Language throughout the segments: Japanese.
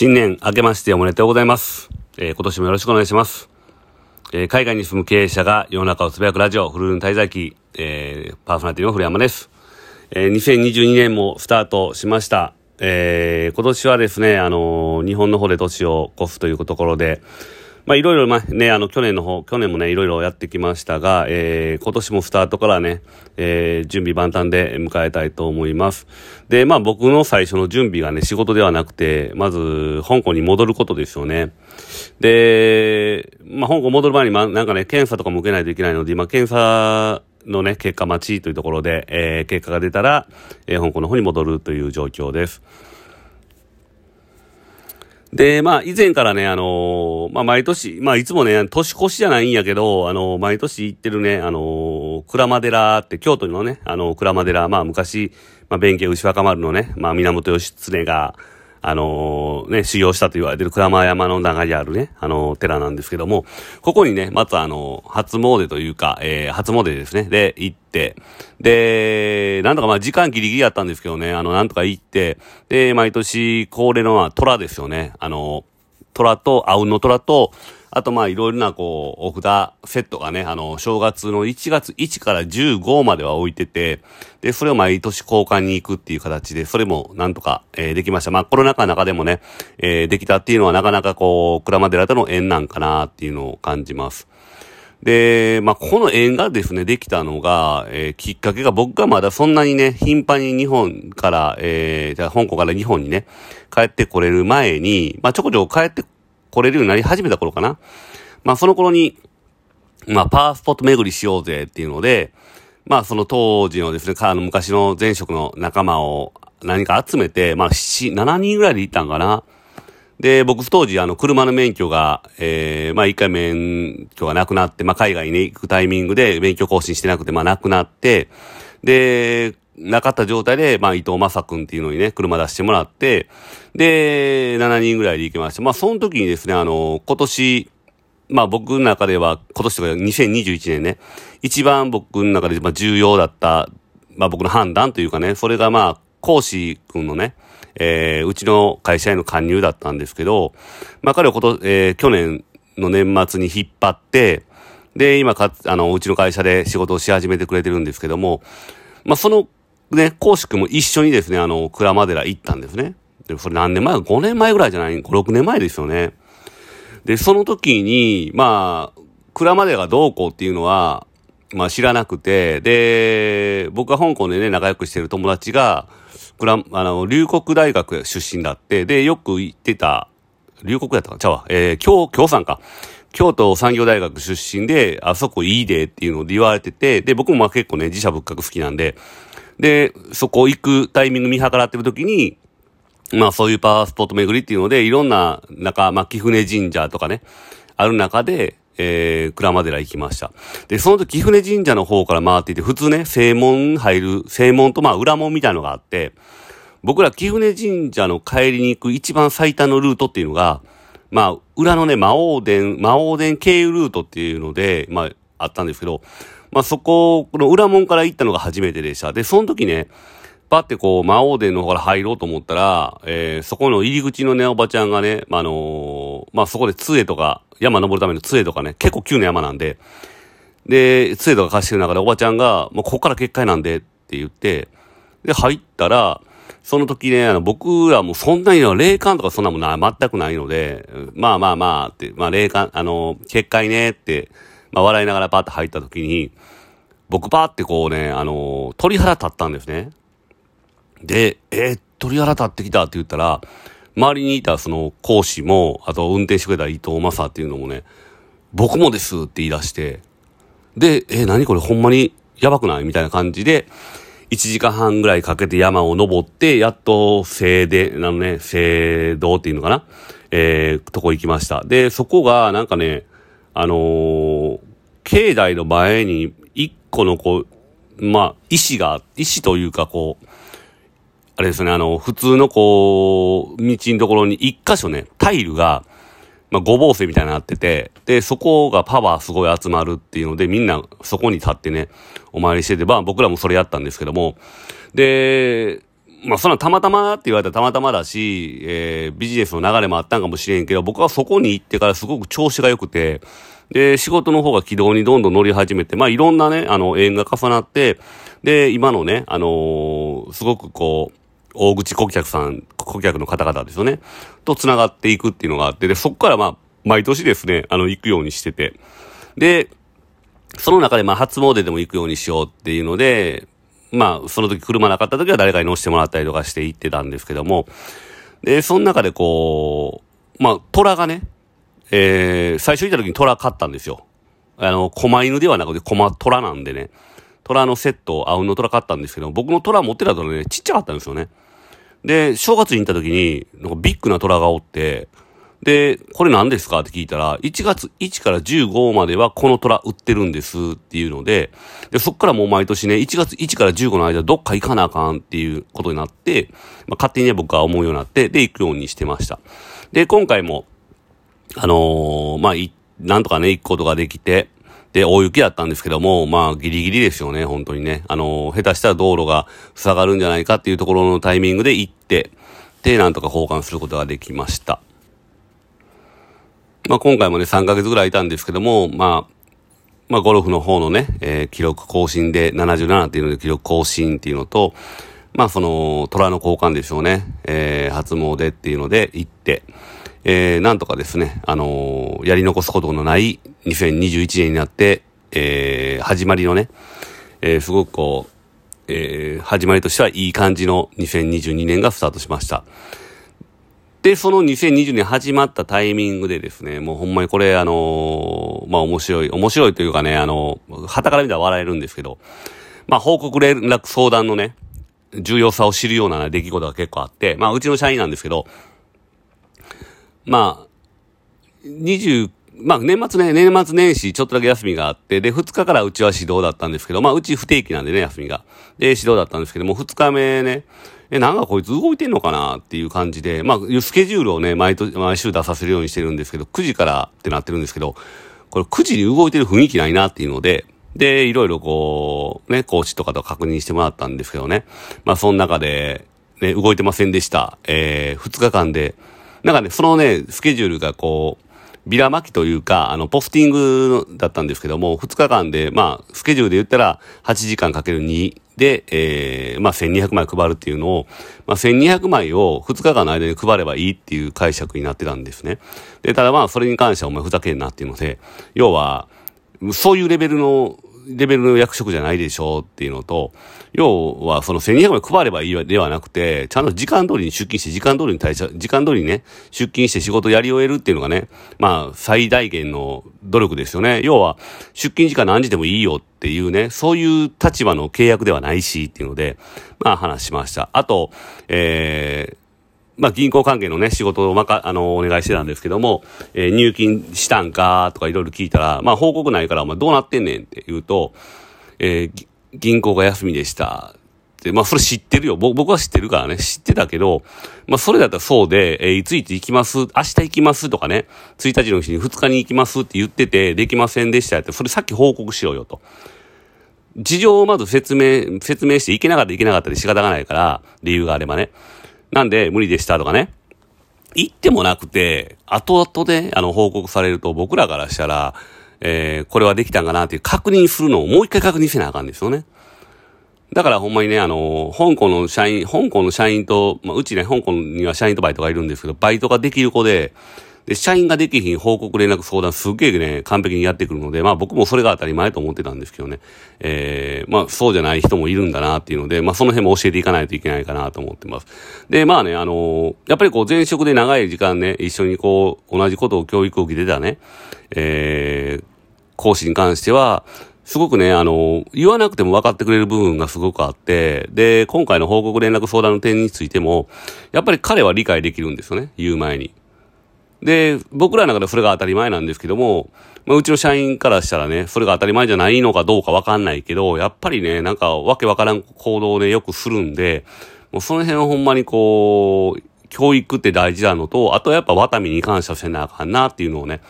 新年明けましておめでとうございます。えー今年もよろしくお願いします。えー海外に住む経営者が世の中をつぶやくラジオ、フルーン滞在記、えーパーソナリティの古山です。えー2022年もスタートしました。えー今年はですね、あのー日本の方で年を越すというところで、まあいろいろ、まあね、あの、去年の方、去年もね、いろいろやってきましたが、えー今年もスタートからね、えー準備万端で迎えたいと思います。で、まあ僕の最初の準備がね、仕事ではなくて、まず、香港に戻ることですよね。で、まあ香港戻る前に、まあなんかね、検査とかも受けないといけないので、今検査、のね、結果待ちというところで、えー結果が出たら、えー香港の方に戻るという状況です。で、まあ、以前からね、あのーまあ、毎年、まあ、いつもね、年越しじゃないんやけど、あのー毎年行ってるね、あのー鞍馬寺って、京都のね、あのー鞍馬寺、まあ、昔、まあ、弁慶牛若丸のね、まあ、源義経が、あのーね、修行したと言われてる鞍馬山の中にあるね、あのー寺なんですけども、ここにね、まずあのー初詣というか、えー初詣ですね、で、行って、で、なんとかまあ時間ギリギリやったんですけどね、あの、なんとか行って、で、毎年恒例のは虎ですよね、あの、虎と、あうの虎と、あとまあいろいろなこう、お札セットがね、あの、正月の1月1から15までは置いてて、で、それを毎年交換に行くっていう形で、それもなんとか、えーできました。まあコロナ禍の中でもね、えーできたっていうのはなかなかこう、鞍馬寺との縁なんかなっていうのを感じます。で、まあ、この縁がですね、できたのが、えーきっかけが僕がまだそんなにね、頻繁に日本から、えー、じゃあ香港から日本にね、帰ってこれる前に、まあ、ちょこちょこ帰ってこれるようになり始めた頃かな。まあ、その頃に、まあ、パワースポット巡りしようぜっていうので、まあ、その当時のですね、あの、昔の前職の仲間を何か集めて、まあ、7、7人ぐらいで行ったんかな。で、僕当時、あの、車の免許が、えー、まあ、一回免許がなくなって、まあ、海外に行くタイミングで免許更新してなくて、まあ、なくなって、で、なかった状態で、まあ、伊藤正くんっていうのにね、車出してもらって、で、7人ぐらいで行きました。まあ、その時にですね、あの、今年、まあ僕の中では、今年とか2021年ね、一番僕の中でまあ重要だった、まあ僕の判断というかね、それがまあ、講師君のね、えー、うちの会社への加入だったんですけど、まあ彼はこと、えー、去年の年末に引っ張って、で、今か、あの、うちの会社で仕事をし始めてくれてるんですけども、まあその、ね、講師君も一緒にですね、あの、鞍馬寺行ったんですね。で、それ何年前 ?5 年前ぐらいじゃない ?5、6年前ですよね。で、その時に、まあ、鞍馬寺がどうこうっていうのは、まあ知らなくて、で、僕が香港でね、仲良くしてる友達が、あの、龍谷大学出身だって、で、よく行ってた、龍谷やったか？ちゃうわ、えー、京、京さんか。京都産業大学出身で、あそこいいでっていうので言われてて、で、僕もまあ結構ね、自社仏閣好きなんで、で、そこ行くタイミング見計らってる時に、まあそういうパワースポット巡りっていうので、いろんな、なんか、まあ、貴船神社とかね、ある中で、えー、鞍馬寺行きました。で、その時、貴船神社の方から回っていて、普通ね、正門入る、正門とまあ裏門みたいのがあって、僕ら貴船神社の帰りに行く一番最短のルートっていうのが、まあ、裏のね、魔王殿、魔王殿経由ルートっていうので、まあ、あったんですけど、まあそこ、この裏門から行ったのが初めてでした。で、その時ね、パってこう、魔王殿の方から入ろうと思ったら、えー、そこの入り口のね、おばちゃんがね、まあ、あのーまあ、そこで杖とか、山登るための杖とかね、結構急な山なんで、で、杖とか貸してる中でおばちゃんが、もうここから結界なんでって言って、で、入ったら、その時ね、あの、僕らもそんなに霊感とかそんなもんな、全くないので、まあまあまあって、まあ霊感、あの、結界ねって、まあ笑いながらパーって入った時に、僕パーってこうね、あの、鳥肌立ったんですね。で、えー鳥肌立ってきたって言ったら、周りにいたその講師も、あと運転してくれた伊藤正っていうのもね、僕もですって言い出して、で、えー何これほんまにやばくない？みたいな感じで、1時間半ぐらいかけて山を登って、やっと聖で、あのね、聖堂っていうのかな？えー、とこ行きました。で、そこがなんかね、あのー境内の前に一個のこう、まあ、石が、石というかこう、あれですね、あの、普通のこう、道のところに一箇所ね、タイルが、まあ、ごぼう星みたいになってて、で、そこがパワーすごい集まるっていうので、みんなそこに立ってね、お参りしてて、まあ僕らもそれやったんですけども、で、まあ、そんなたまたまって言われたらたまたまだし、えー、ビジネスの流れもあったんかもしれんけど、僕はそこに行ってからすごく調子が良くて、で、仕事の方が軌道にどんどん乗り始めて、まあ、いろんなね、あの、縁が重なって、で、今のね、あのー、すごくこう、大口顧客さん、顧客の方々ですよね、と繋がっていくっていうのがあって、で、そこからまあ、毎年ですね、あの、行くようにしてて、で、その中でまあ、初詣でも行くようにしようっていうので、まあ、その時車なかった時は誰かに乗せてもらったりとかして行ってたんですけども、で、その中でこう、まあ、虎がね、えー、最初行った時に虎買ったんですよ。あの、狛犬ではなくて狛虎なんでね、虎のセットをあうんの虎買ったんですけど、僕の虎持ってた虎ね、ちっちゃかったんですよね。で、正月に行った時に、なんかビッグな虎がおって、で、これ何ですかって聞いたら、1月1から15まではこの虎売ってるんですっていうので、で、そっからもう毎年ね、1月1から15の間どっか行かなあかんっていうことになって、まあ、勝手にね、僕は思うようになって、で、行くようにしてました。で、今回も、あのー、まあ、い、なんとかね、行くことができて、で、大雪だったんですけども、まあ、ギリギリですよね、本当にね。あのー、下手したら道路が塞がるんじゃないかっていうところのタイミングで行って、で、なんとか交換することができました。まあ、今回もね、3ヶ月ぐらいいたんですけども、まあ、まあ、ゴルフの方のね、えー、記録更新で77っていうので記録更新っていうのと、まあ、その、虎の交換でしょうね。えー、初詣っていうので行って、えー、なんとかですね、あのー、やり残すことのない2021年になって、えー、始まりのね、えー、すごくこう、えー、始まりとしてはいい感じの2022年がスタートしました。で、その2020年始まったタイミングでですね、もうほんまにこれあのー、まあ面白い、面白いというかね、あのー、旗から見たら笑えるんですけど、まあ報告連絡相談のね、重要さを知るような出来事が結構あって、まあうちの社員なんですけど、まあ、20、まあ年末ね、年末年始ちょっとだけ休みがあって、で、2日からうちは指導だったんですけど、まあうち不定期なんでね、休みが。で、指導だったんですけども、2日目ね、え、なんかこいつ動いてんのかなっていう感じで、まあ、スケジュールをね、毎年、毎週出させるようにしてるんですけど、9時からってなってるんですけど、これ9時に動いてる雰囲気ないなっていうので、で、いろいろこう、ね、コーチとかと確認してもらったんですけどね。まあ、その中で、ね、動いてませんでした。えー、2日間で、なんかね、そのね、スケジュールがこう、ビラ巻きというか、あの、ポスティングだったんですけども、2日間で、まあ、スケジュールで言ったら、8時間かける2で、えー、まあ、1200枚配るっていうのを、まあ、1200枚を2日間の間に配ればいいっていう解釈になってたんですね。で、ただまあ、それに関してはお前ふざけんなっていうので、要は、そういうレベルのレベルの役職じゃないでしょうっていうのと、要はその1200枚配ればいいではなくて、ちゃんと時間通りに出勤して、時間通りに退社、時間通りにね、出勤して仕事やり終えるっていうのがね、まあ、最大限の努力ですよね。要は、出勤時間何時でもいいよっていうね、そういう立場の契約ではないしっていうので、まあ話しました。あと、えー、まあ、銀行関係のね、仕事をまか、あの、お願いしてたんですけども、えー、入金したんかとかいろいろ聞いたら、まあ、報告ないから、まあ、どうなってんねんって言うと、えー、銀行が休みでした。で、まあ、それ知ってるよ。僕は知ってるからね。知ってたけど、まあ、それだったらそうで、えー、いついつ行きます、明日行きます？とかね、1日の日に2日に行きます？って言ってて、できませんでしたって、それさっき報告しろよと。事情をまず説明、説明して行けなかったら行けなかったで仕方がないから、理由があればね。なんで無理でしたとかね。言ってもなくて、後々で、あの、報告されると僕らからしたら、えー、これはできたんかなっていう確認するのをもう一回確認せなあかんですよね。だからほんまにね、あの、香港の社員、香港の社員と、まあ、うちね、香港には社員とバイトがいるんですけど、バイトができる子で、で、社員ができひん報告連絡相談すっげえね、完璧にやってくるので、まあ僕もそれが当たり前と思ってたんですけどね。えー、まあそうじゃない人もいるんだなっていうので、まあその辺も教えていかないといけないかなと思ってます。で、まあね、あのー、やっぱりこう前職で長い時間ね、一緒にこう、同じことを教育を受けてたね、えー、講師に関しては、すごくね、あの、言わなくても分かってくれる部分がすごくあって、で、今回の報告連絡相談の点についても、やっぱり彼は理解できるんですよね、言う前に。で、僕らの中でそれが当たり前なんですけども、まあ、うちの社員からしたらね、それが当たり前じゃないのかどうかわかんないけど、やっぱりね、なんかわけわからん行動をね、よくするんで、もうその辺はほんまにこう、教育って大事なのと、あとやっぱワタミに感謝せなあかんなっていうのをね、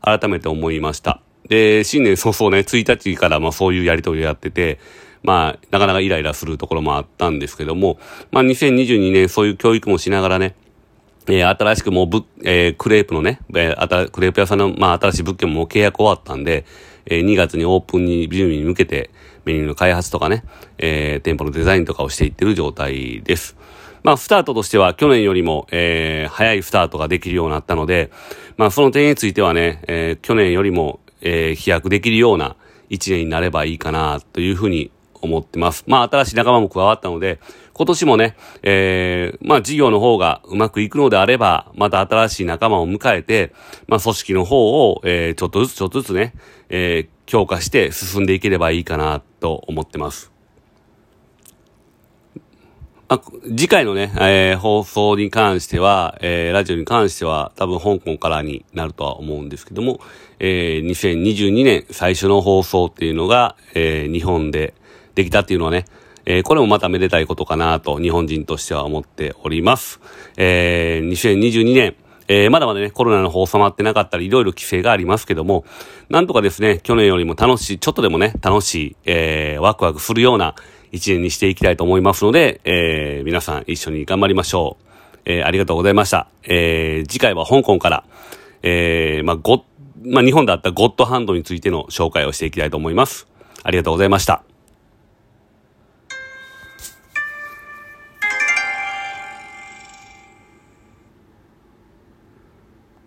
改めて思いました。で、新年早々ね、1日からまあそういうやりとりをやってて、まあ、なかなかイライラするところもあったんですけども、まあ2022年そういう教育もしながらね、えー、新しくもうぶ、えー、クレープのね、えー、クレープ屋さんの、まあ、新しい物件も契約終わったんで、えー、2月にオープンに、準備に向けて、メニューの開発とかね、えー、店舗のデザインとかをしていってる状態です。まあ、スタートとしては去年よりも、えー、早いスタートができるようになったので、まあ、その点についてはね、えー、去年よりも、えー、飛躍できるような一年になればいいかな、というふうに思ってます。まあ、新しい仲間も加わったので、今年もね、えー、まあ、事業の方がうまくいくのであれば、また新しい仲間を迎えて、まあ、組織の方を、えー、ちょっとずつちょっとずつね、えー、強化して進んでいければいいかな、と思ってます。あ、次回のね、えー、放送に関しては、えー、ラジオに関しては、多分香港からになるとは思うんですけども、えー、2022年最初の放送っていうのが、えー、日本でできたっていうのはね、えー、これもまためでたいことかなと日本人としては思っております。えー、2022年、えー、まだまだね、コロナの方収まってなかったり、いろいろ規制がありますけども、なんとかですね、去年よりも楽しい、ちょっとでもね、楽しい、えー、ワクワクするような一年にしていきたいと思いますので、えー、皆さん一緒に頑張りましょう。えー、ありがとうございました。えー、次回は香港から、えー、まあ、ご、まあ、日本であったゴッドハンドについての紹介をしていきたいと思います。ありがとうございました。